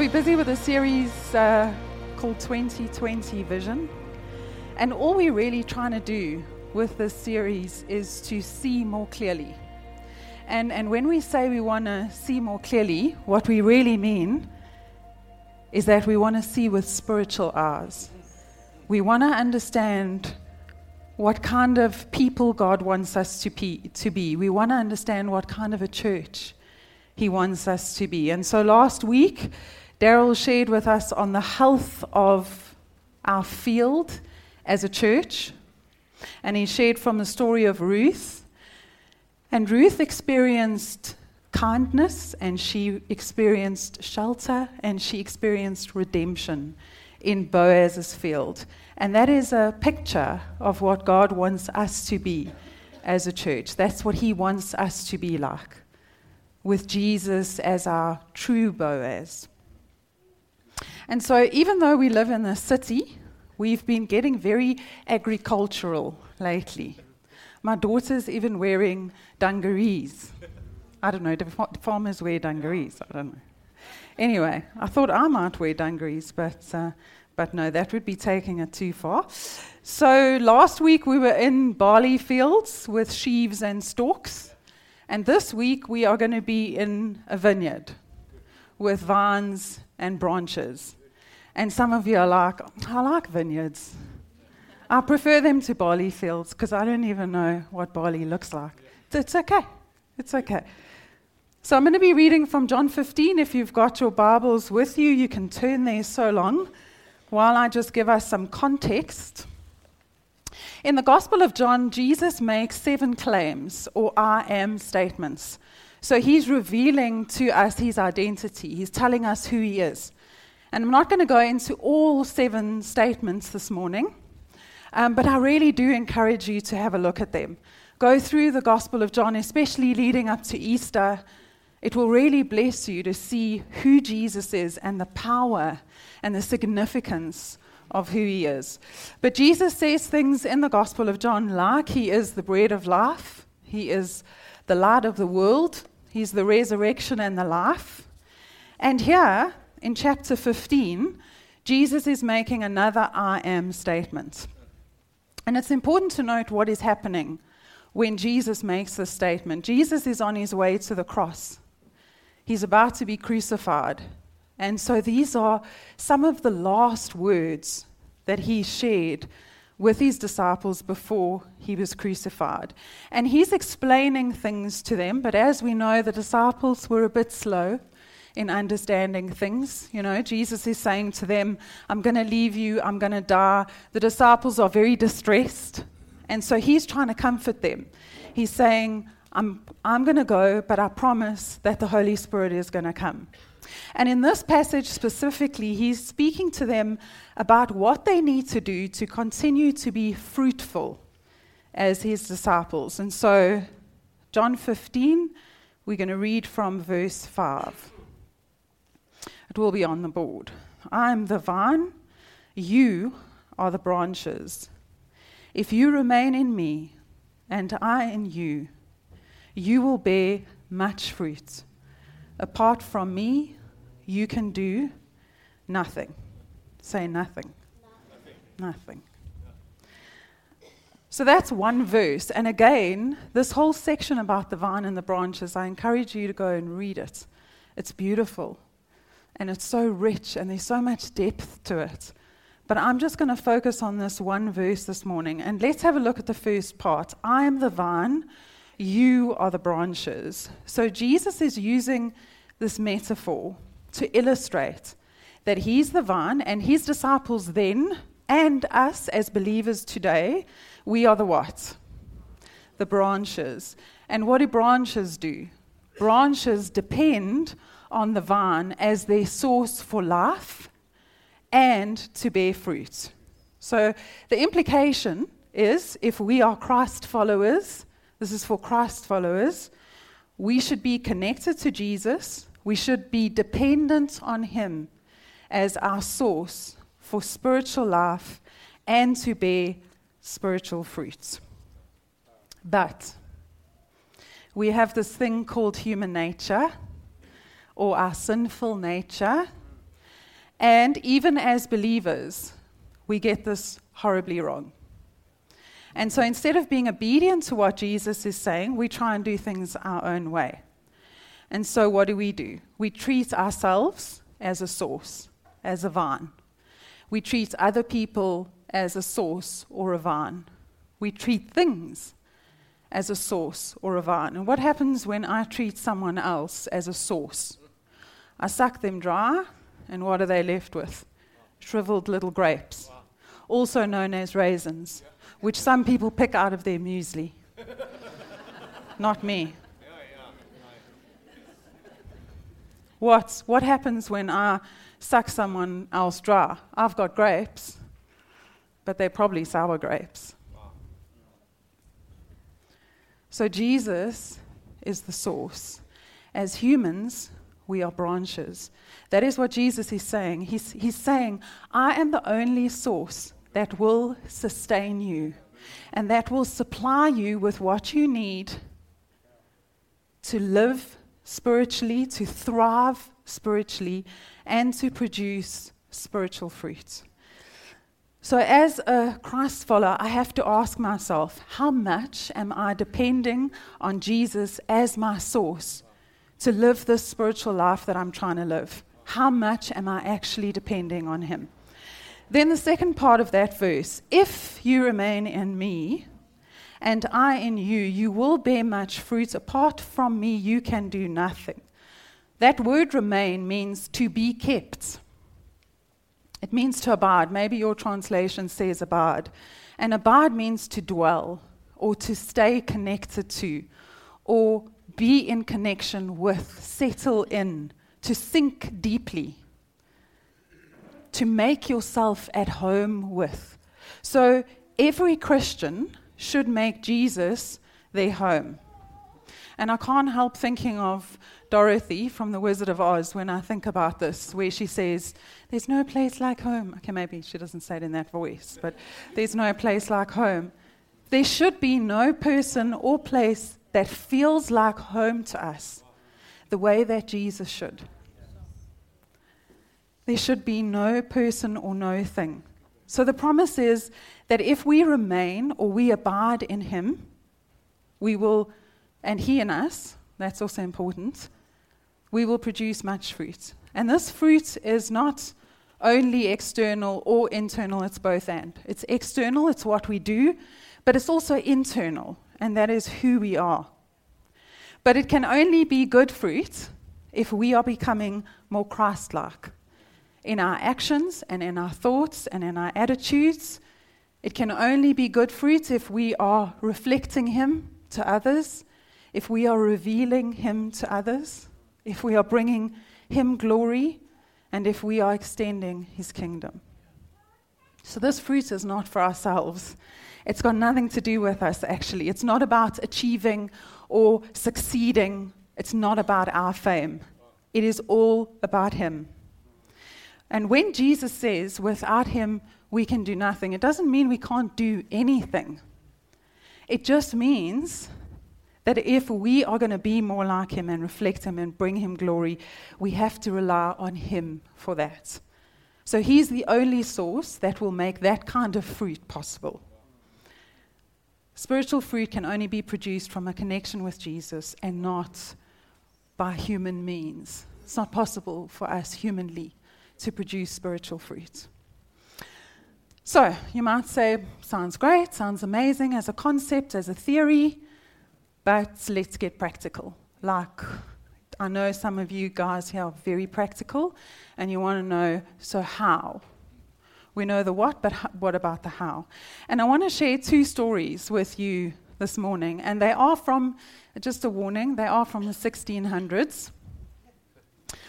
we're busy with a series uh, called 2020 Vision. And all we're really trying to do with this series is to see more clearly. And, and when we say we want to see more clearly, what we really mean is that we want to see with spiritual eyes. We want to understand what kind of people God wants us to. To be. We want to understand what kind of a church He wants us to be. And so last week, Daryl shared with us on the health of our field as a church. And he shared from the story of Ruth. And Ruth experienced kindness and she experienced shelter and she experienced redemption in Boaz's field. And that is a picture of what God wants us to be as a church. That's what He wants us to be like, with Jesus as our true Boaz. And so, even though we live in a city, we've been getting very agricultural lately. My daughter's even wearing dungarees. I don't know, do farmers wear dungarees? I don't know. Anyway, I thought I might wear dungarees, but, uh, but no, that would be taking it too far. So last week we were in barley fields with sheaves and stalks, and this week we are going to be in a vineyard with vines and branches. And some of you are like, I like vineyards. I prefer them to barley fields because I don't even know what barley looks like. It's okay. It's okay. So I'm going to be reading from John 15. If you've got your Bibles with you, you can turn there so long while I just give us some context. In the Gospel of John, Jesus makes seven claims or I am statements. So he's revealing to us his identity, he's telling us who he is. And I'm not going to go into all seven statements this morning, um, but I really do encourage you to have a look at them. Go through the Gospel of John, especially leading up to Easter. It will really bless you to see who Jesus is and the power and the significance of who he is. But Jesus says things in the Gospel of John like he is the bread of life, he is the light of the world, he's the resurrection and the life. And here, in chapter 15, Jesus is making another I am statement. And it's important to note what is happening when Jesus makes this statement. Jesus is on his way to the cross, he's about to be crucified. And so these are some of the last words that he shared with his disciples before he was crucified. And he's explaining things to them, but as we know, the disciples were a bit slow in understanding things. You know, Jesus is saying to them, I'm going to leave you, I'm going to die. The disciples are very distressed. And so he's trying to comfort them. He's saying, I'm, I'm going to go, but I promise that the Holy Spirit is going to come. And in this passage specifically, he's speaking to them about what they need to do to continue to be fruitful as his disciples. And so, John 15, we're going to read from verse 5. It will be on the board. I am the vine, you are the branches. If you remain in me, and I in you, you will bear much fruit. Apart from me, you can do nothing. Say nothing. Nothing. nothing. So that's one verse. And again, this whole section about the vine and the branches, I encourage you to go and read it. It's beautiful and it's so rich and there's so much depth to it. But I'm just going to focus on this one verse this morning. And let's have a look at the first part. I am the vine, you are the branches. So Jesus is using this metaphor to illustrate that he's the vine and his disciples then and us as believers today, we are the what? The branches. And what do branches do? Branches depend on the vine as their source for life and to bear fruit. So the implication is if we are Christ followers, this is for Christ followers, we should be connected to Jesus, we should be dependent on Him as our source for spiritual life and to bear spiritual fruits. But we have this thing called human nature or our sinful nature And even as believers, we get this horribly wrong. And so instead of being obedient to what Jesus is saying, we try and do things our own way. And so what do we do? We treat ourselves as a source, as a vine. We treat other people as a source or a vine. We treat things as a source or a vine. And what happens when I treat someone else as a source? I suck them dry, and what are they left with? Shriveled little grapes, also known as raisins which some people pick out of their muesli. Not me. What, what happens when I suck someone else dry? I've got grapes, but they're probably sour grapes. So Jesus is the source. As humans, we are branches. That is what Jesus is saying. He's, he's saying, I am the only source that will sustain you and that will supply you with what you need to live spiritually, to thrive spiritually, and to produce spiritual fruit. So, as a Christ follower, I have to ask myself how much am I depending on Jesus as my source to live this spiritual life that I'm trying to live? How much am I actually depending on Him? Then the second part of that verse if you remain in me and I in you, you will bear much fruit. Apart from me, you can do nothing. That word remain means to be kept. It means to abide. Maybe your translation says abide. And abide means to dwell or to stay connected to or be in connection with, settle in, to sink deeply to make yourself at home with. So every Christian should make Jesus their home. And I can't help thinking of Dorothy from The Wizard of Oz when I think about this, where she says, There's no place like home. Okay, maybe she doesn't say it in that voice, but there's no place like home. There should be no person or place that feels like home to us the way that Jesus should. There should be no person or no thing. So the promise is that if we remain or we abide in Him, we will, and He in us, that's also important, we will produce much fruit. And this fruit is not only external or internal, it's both and. It's external, it's what we do, but it's also internal, and that is who we are. But it can only be good fruit if we are becoming more Christ like in our actions and in our thoughts and in our attitudes. It can only be good fruit if we are reflecting Him to others, if we are revealing Him to others, if we are bringing Him glory, and if we are extending His kingdom. So, this fruit is not for ourselves. It's got nothing to do with us, actually. It's not about achieving or succeeding. It's not about our fame. It is all about Him. And when Jesus says, without him, we can do nothing, it doesn't mean we can't do anything. It just means that if we are going to be more like him and reflect him and bring him glory, we have to rely on him for that. So he's the only source that will make that kind of fruit possible. Spiritual fruit can only be produced from a connection with Jesus and not by human means. It's not possible for us humanly to produce spiritual fruit. So, you might say, sounds great, sounds amazing as a concept, as a theory, but let's get practical. Like, I know some of you guys here are very practical, and you want to know, so how? We know the what, but what about the how? And I want to share two stories with you this morning, and they are from, just a warning, they are from the 1600s.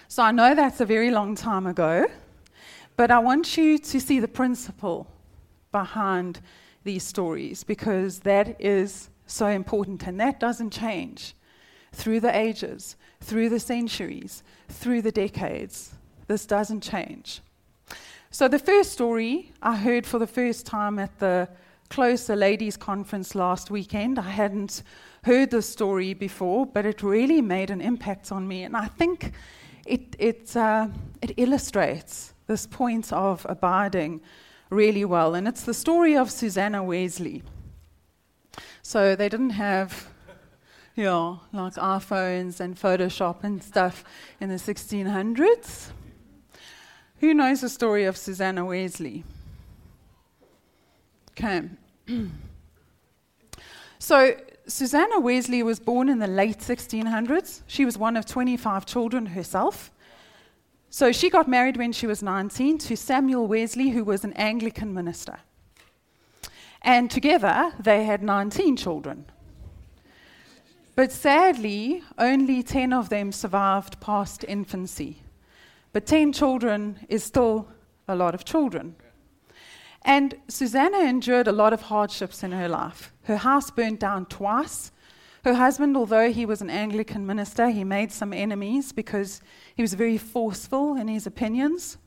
So I know that's a very long time ago, but I want you to see the principle behind these stories because that is so important and that doesn't change through the ages, through the centuries, through the decades. This doesn't change. So, the first story I heard for the first time at the Closer Ladies Conference last weekend. I hadn't heard this story before, but it really made an impact on me. And I think it, it, uh, it illustrates this point of abiding really well. And it's the story of Susanna Wesley. So they didn't have, you know, like iPhones and Photoshop and stuff in the 1600s. Who knows the story of Susanna Wesley? Okay. so Susanna Wesley was born in the late 1600s. She was one of 25 children herself. So she got married when she was 19 to Samuel Wesley, who was an Anglican minister. And together they had 19 children. But sadly, only 10 of them survived past infancy. But 10 children is still a lot of children. And Susanna endured a lot of hardships in her life. Her house burned down twice. Her husband, although he was an Anglican minister, he made some enemies because he was very forceful in his opinions.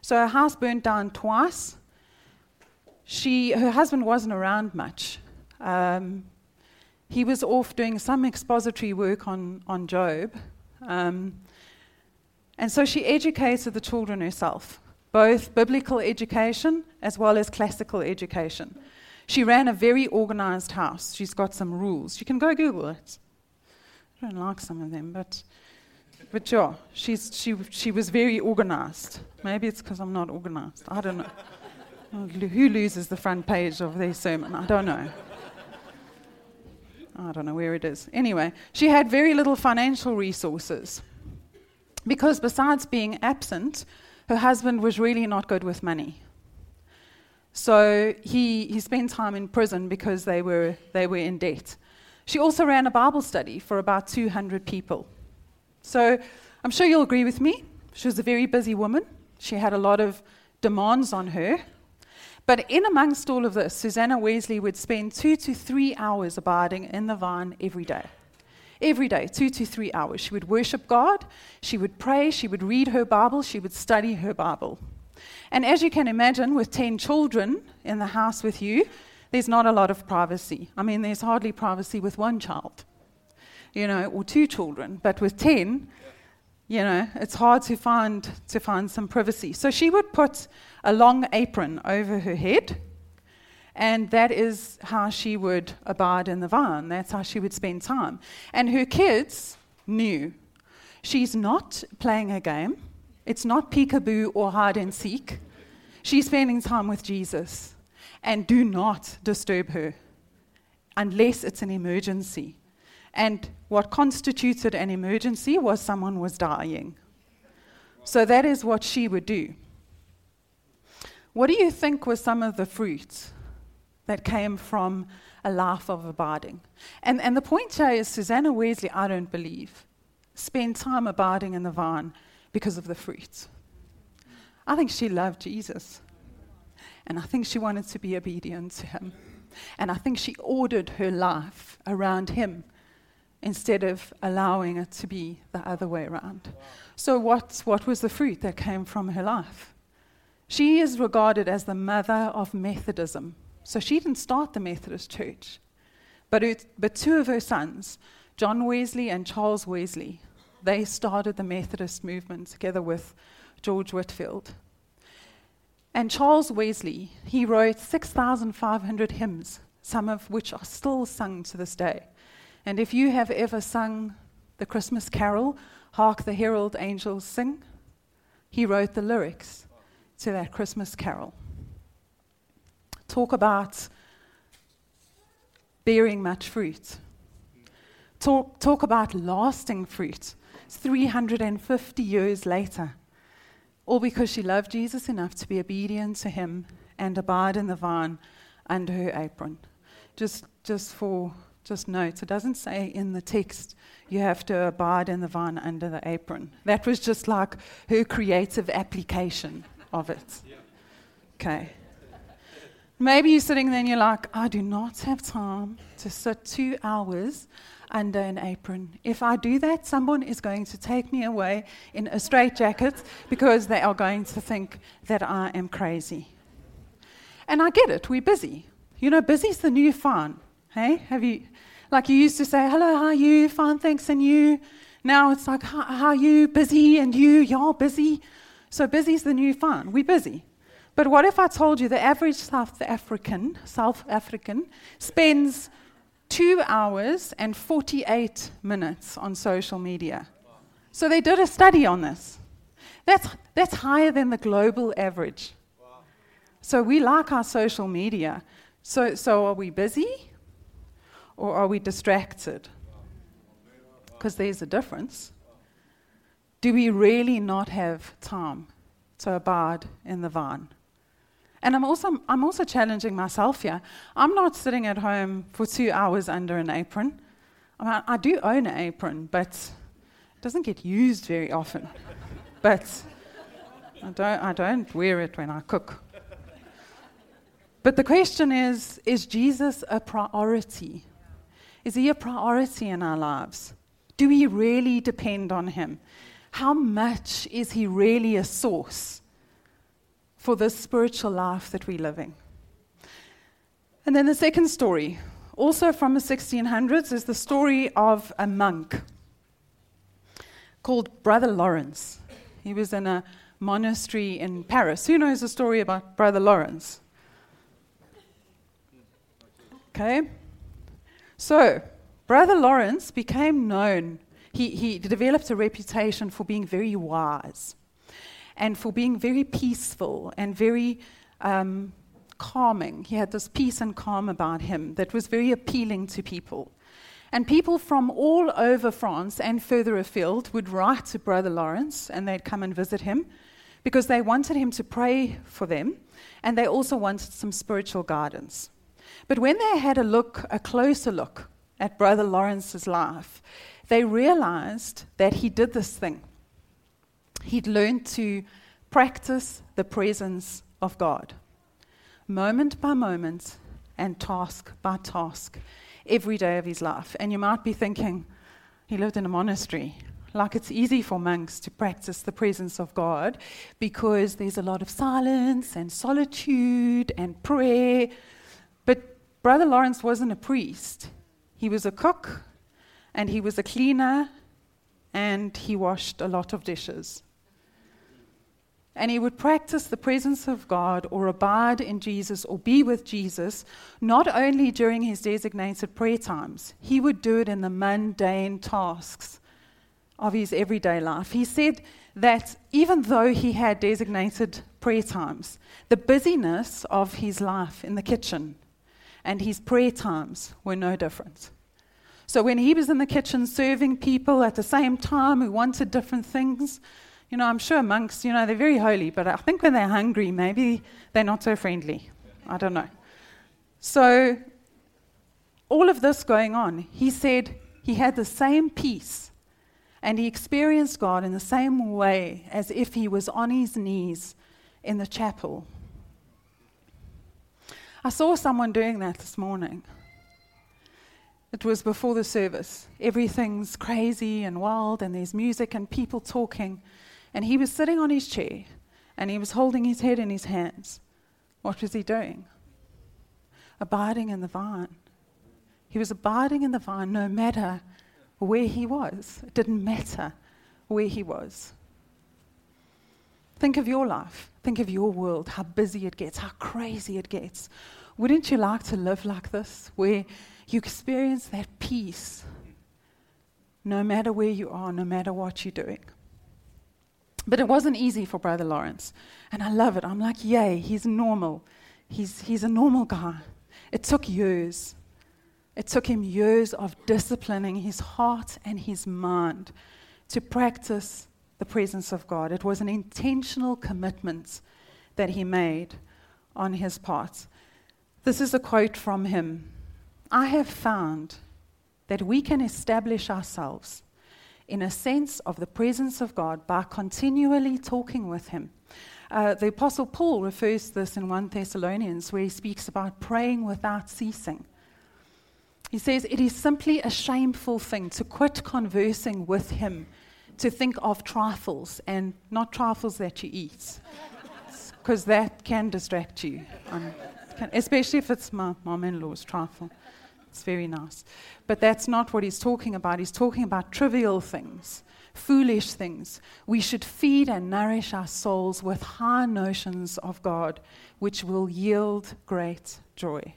So her house burned down twice. She, her husband wasn't around much. Um, he was off doing some expository work on, on Job. Um, and so she educated the children herself both biblical education as well as classical education. She ran a very organized house. She's got some rules. You can go Google it. I don't like some of them, but, but yeah, she's, she, she was very organized. Maybe it's because I'm not organized. I don't know. Who loses the front page of their sermon? I don't know. I don't know where it is. Anyway, she had very little financial resources because besides being absent, her husband was really not good with money. So he, he spent time in prison because they were, they were in debt. She also ran a Bible study for about 200 people. So I'm sure you'll agree with me. She was a very busy woman. She had a lot of demands on her. But in amongst all of this, Susanna Wesley would spend two to three hours abiding in the vine every day every day, two to three hours. She would worship God, she would pray, she would read her Bible, she would study her Bible. And as you can imagine, with 10 children in the house with you, there's not a lot of privacy. I mean, there's hardly privacy with one child, you know, or two children. But with 10, you know, it's hard to find, to find some privacy. So she would put a long apron over her head and that is how she would abide in the vine. That's how she would spend time. And her kids knew she's not playing a game, it's not peekaboo or hide and seek. She's spending time with Jesus. And do not disturb her unless it's an emergency. And what constituted an emergency was someone was dying. So that is what she would do. What do you think was some of the fruits that came from a life of abiding. And, and the point here is Susanna Wesley, I don't believe, spent time abiding in the vine because of the fruit. I think she loved Jesus. And I think she wanted to be obedient to him. And I think she ordered her life around him instead of allowing it to be the other way around. So, what, what was the fruit that came from her life? She is regarded as the mother of Methodism so she didn't start the Methodist Church. But, but two of her sons, John Wesley and Charles Wesley, they started the Methodist movement together with George Whitefield. And Charles Wesley, he wrote 6,500 hymns, some of which are still sung to this day. And if you have ever sung the Christmas carol, Hark the Herald Angels Sing, he wrote the lyrics to that Christmas carol talk about bearing much fruit. Talk, talk about lasting fruit. It's 350 years later. All because she loved Jesus enough to be obedient to him and abide in the vine under her apron. Just, just for just notes, it doesn't say in the text you have to abide in the vine under the apron. That was just like her creative application of it. Okay. Maybe you're sitting there and you're like, I do not have time to sit two hours under an apron. If I do that, someone is going to take me away in a straitjacket because they are going to think that I am crazy. And I get it, we're busy. You know, busy's the new fun. Hey? Have you, like you used to say, hello, how are you? Fine, thanks, and you? Now it's like, how, are you? Busy, and you? You're busy. So busy's the new fun. We're busy. But what if I told you the average South African, South African, spends two hours and 48 minutes on social media? So they did a study on this. That's, that's higher than the global average. So we like our social media. So, so are we busy or are we distracted? Because there's a difference. Do we really not have time to abide in the vine? And I'm also, I'm also challenging myself here. I'm not sitting at home for two hours under an apron. I, mean, I do own an apron, but it doesn't get used very often. but I don't, I don't wear it when I cook. But the question is is Jesus a priority? Is he a priority in our lives? Do we really depend on him? How much is he really a source for this spiritual life that we're living? And then the second story, also from the 1600s, is the story of a monk called Brother Lawrence. He was in a monastery in Paris. Who knows the story about Brother Lawrence? Okay? So, Brother Lawrence became known, he, he developed a reputation for being very wise and for being very peaceful and very um, calming. He had this peace and calm about him that was very appealing to people. And people from all over France and further afield would write to Brother Lawrence and they'd come and visit him because they wanted him to pray for them and they also wanted some spiritual guidance. But when they had a look, a closer look at Brother Lawrence's life, they realized that he did this thing. He'd learned to practice the presence of God, moment by moment and task by task, every day of his life. And you might be thinking, he lived in a monastery. Like it's easy for monks to practice the presence of God because there's a lot of silence and solitude and prayer. But Brother Lawrence wasn't a priest, he was a cook, and he was a cleaner, and he washed a lot of dishes. And he would practice the presence of God or abide in Jesus or be with Jesus, not only during his designated prayer times, he would do it in the mundane tasks of his everyday life. He said that even though he had designated prayer times, the busyness of his life in the kitchen, and his prayer times were no different. So when he was in the kitchen serving people at the same time who wanted different things, you know, I'm sure monks, you know, they're very holy, but I think when they're hungry, maybe they're not so friendly. I don't know. So, all of this going on, he said he had the same peace and he experienced God in the same way as if he was on his knees in the chapel I saw someone doing that this morning. It was before the service. Everything's crazy and wild, and there's music and people talking. And he was sitting on his chair and he was holding his head in his hands. What was he doing? Abiding in the vine. He was abiding in the vine no matter where he was. It didn't matter where he was. Think of your life. Think of your world, how busy it gets, how crazy it gets. Wouldn't you like to live like this, where you experience that peace no matter where you are, no matter what you're doing? But it wasn't easy for Brother Lawrence. And I love it. I'm like, yay, he's normal. He's, he's a normal guy. It took years. It took him years of disciplining his heart and his mind to practice the presence of God. It was an intentional commitment that he made on his part. This is a quote from him I have found that we can establish ourselves in a sense of the presence of God by continually talking with Him. Uh, the Apostle Paul refers to this in 1 Thessalonians, where he speaks about praying without ceasing. He says, It is simply a shameful thing to quit conversing with Him to think of trifles and not trifles that you eat, because that can distract you, um, can, especially if it's my mom in law's trifle. It's very nice. But that's not what he's talking about. He's talking about trivial things, foolish things. We should feed and nourish our souls with high notions of God, which will yield great joy.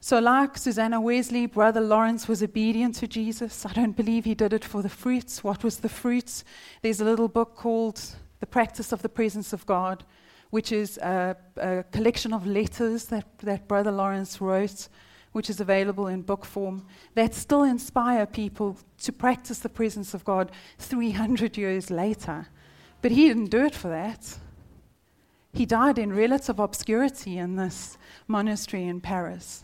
So, like Susanna Wesley, Brother Lawrence was obedient to Jesus. I don't believe he did it for the fruits. What was the fruits? There's a little book called The Practice of the Presence of God, which is a, a collection of letters that, that Brother Lawrence wrote, which is available in book form, that still inspire people to practice the presence of God 300 years later. But he didn't do it for that. He died in relative obscurity in this monastery in Paris.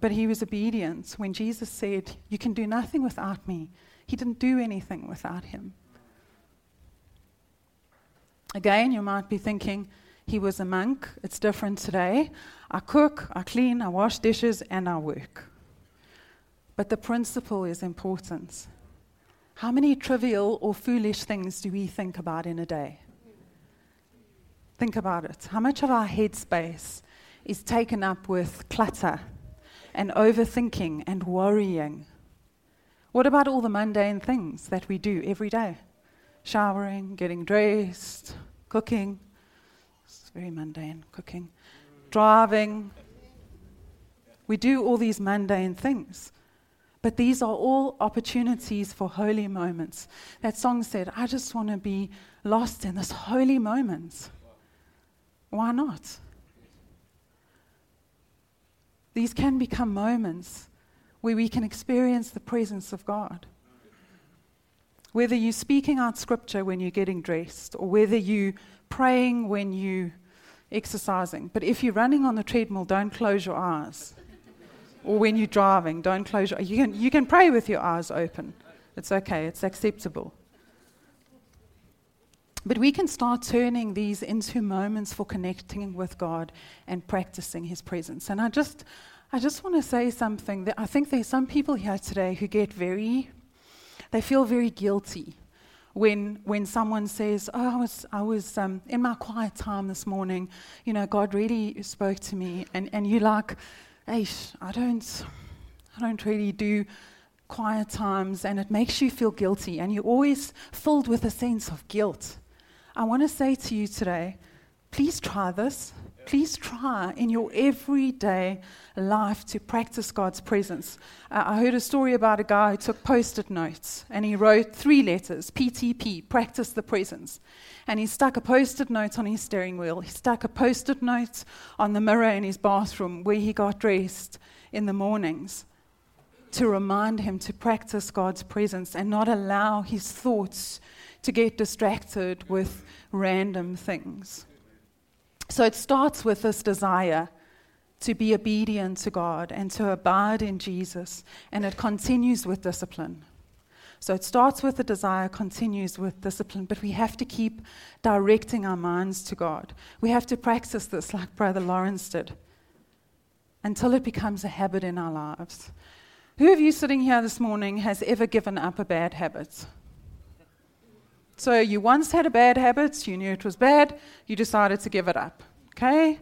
But he was obedient. When Jesus said, You can do nothing without me, he didn't do anything without him. Again, you might be thinking, he was a monk. It's different today. I cook, I clean, I wash dishes, and I work. But the principle is important. How many trivial or foolish things do we think about in a day? Think about it. How much of our headspace is taken up with clutter? and overthinking and worrying? What about all the mundane things that we do every day? Showering, getting dressed, cooking. Very mundane, cooking. Driving. We do all these mundane things. But these are all opportunities for holy moments. That song said, I just want to be lost in this holy moment. Why not? These can become moments where we can experience the presence of God. Whether you're speaking out scripture when you're getting dressed, or whether you're praying when you're exercising. But if you're running on the treadmill, don't close your eyes. or when you're driving, don't close your eyes. You can, you can pray with your eyes open. It's okay, it's acceptable. But we can start turning these into moments for connecting with God and practicing His presence. And I just, I just want to say something that I think there's some people here today who get very, they feel very guilty when when someone says, "Oh, I was I was um, in my quiet time this morning. You know, God really spoke to me," and and you like, "Hey, I don't, I don't really do." quiet times and it makes you feel guilty and you're always filled with a sense of guilt I want to say to you today please try this. Please try in your everyday life to practice God's presence. Uh, I heard a story about a guy who took post it notes and he wrote three letters PTP, practice the presence. And he stuck a post it note on his steering wheel. He stuck a post it note on the mirror in his bathroom where he got dressed in the mornings to remind him to practice God's presence and not allow his thoughts to get distracted with random things. So it starts with this desire to be obedient to God and to abide in Jesus, and it continues with discipline. So it starts with the desire, continues with discipline, but we have to keep directing our minds to God. We have to practice this like Brother Lawrence did until it becomes a habit in our lives. Who of you sitting here this morning has ever given up a bad habit? So you once had a bad habit, you knew it was bad, you decided to give it up. Okay?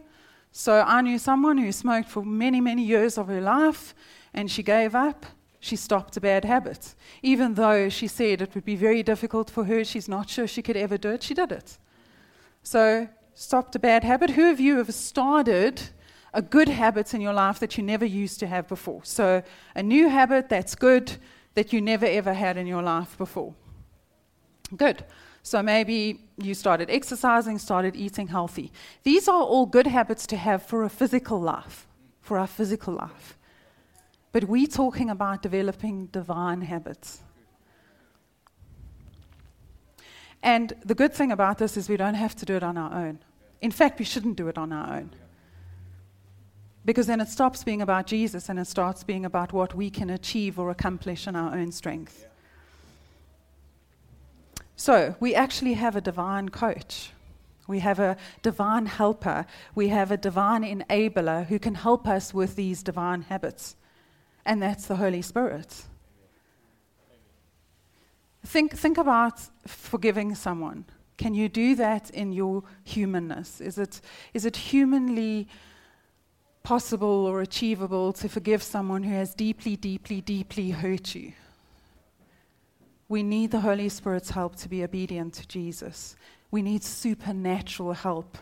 So I knew someone who smoked for many, many years of her life, and she gave up. She stopped a bad habit. Even though she said it would be very difficult for her, she's not sure she could ever do it, she did it. So, stopped a bad habit. Who of you have started a good habit in your life that you never used to have before? So, a new habit that's good that you never ever had in your life before. Good. So maybe you started exercising, started eating healthy. These are all good habits to have for a physical life, for our physical life. But we're talking about developing divine habits. And the good thing about this is we don't have to do it on our own. In fact, we shouldn't do it on our own. Because then it stops being about Jesus and it starts being about what we can achieve or accomplish in our own strength. So we actually have a divine coach. We have a divine helper. We have a divine enabler who can help us with these divine habits. And that's the Holy Spirit. Think, think about forgiving someone. Can you do that in your humanness? Is it, is it humanly possible or achievable to forgive someone who has deeply, deeply, deeply hurt you. We need the Holy Spirit's help to be obedient to Jesus. We need supernatural help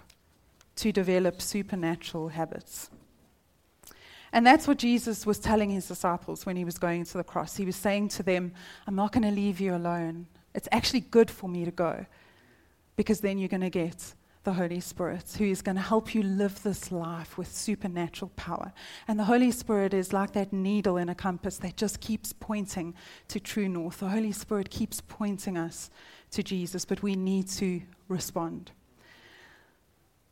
to develop supernatural habits. And that's what Jesus was telling his disciples when he was going to the cross. He was saying to them, I'm not going to leave you alone. It's actually good for me to go because then you're going to get the Holy Spirit who is going to help you live this life with supernatural power. And the Holy Spirit is like that needle in a compass that just keeps pointing to true north. The Holy Spirit keeps pointing us to Jesus, but we need to respond.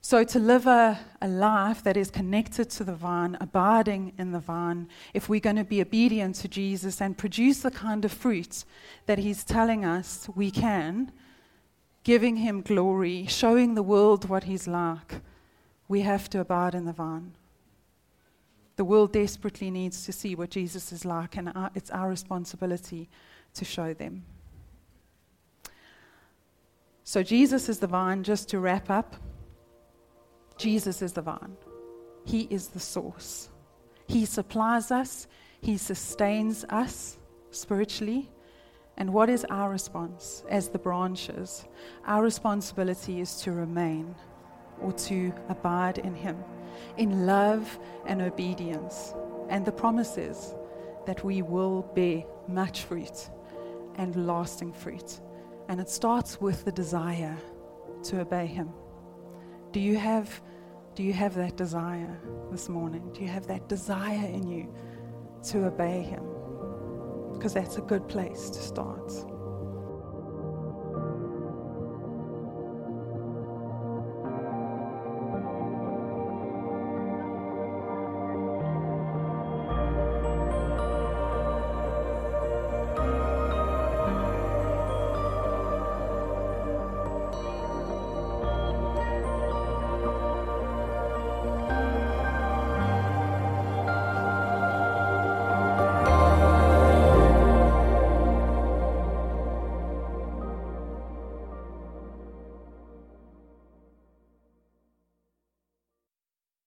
So, to live a, a, life that is connected to the vine, abiding in the vine, if we're going to be obedient to Jesus and produce the kind of fruit that He's telling us we can, giving Him glory, showing the world what He's like, we have to abide in the vine. The world desperately needs to see what Jesus is like, and our, it's our responsibility to show them. So, Jesus is the vine, just to wrap up. Jesus is the vine, He is the source. He supplies us, He sustains us spiritually. And what is our response as the branches? Our responsibility is to remain or to abide in Him in love and obedience. And the promise is that we will bear much fruit and lasting fruit. And it starts with the desire to obey Him. Do you have, do you have that desire this morning? Do you have that desire in you to obey Him? Because that's a good place to start.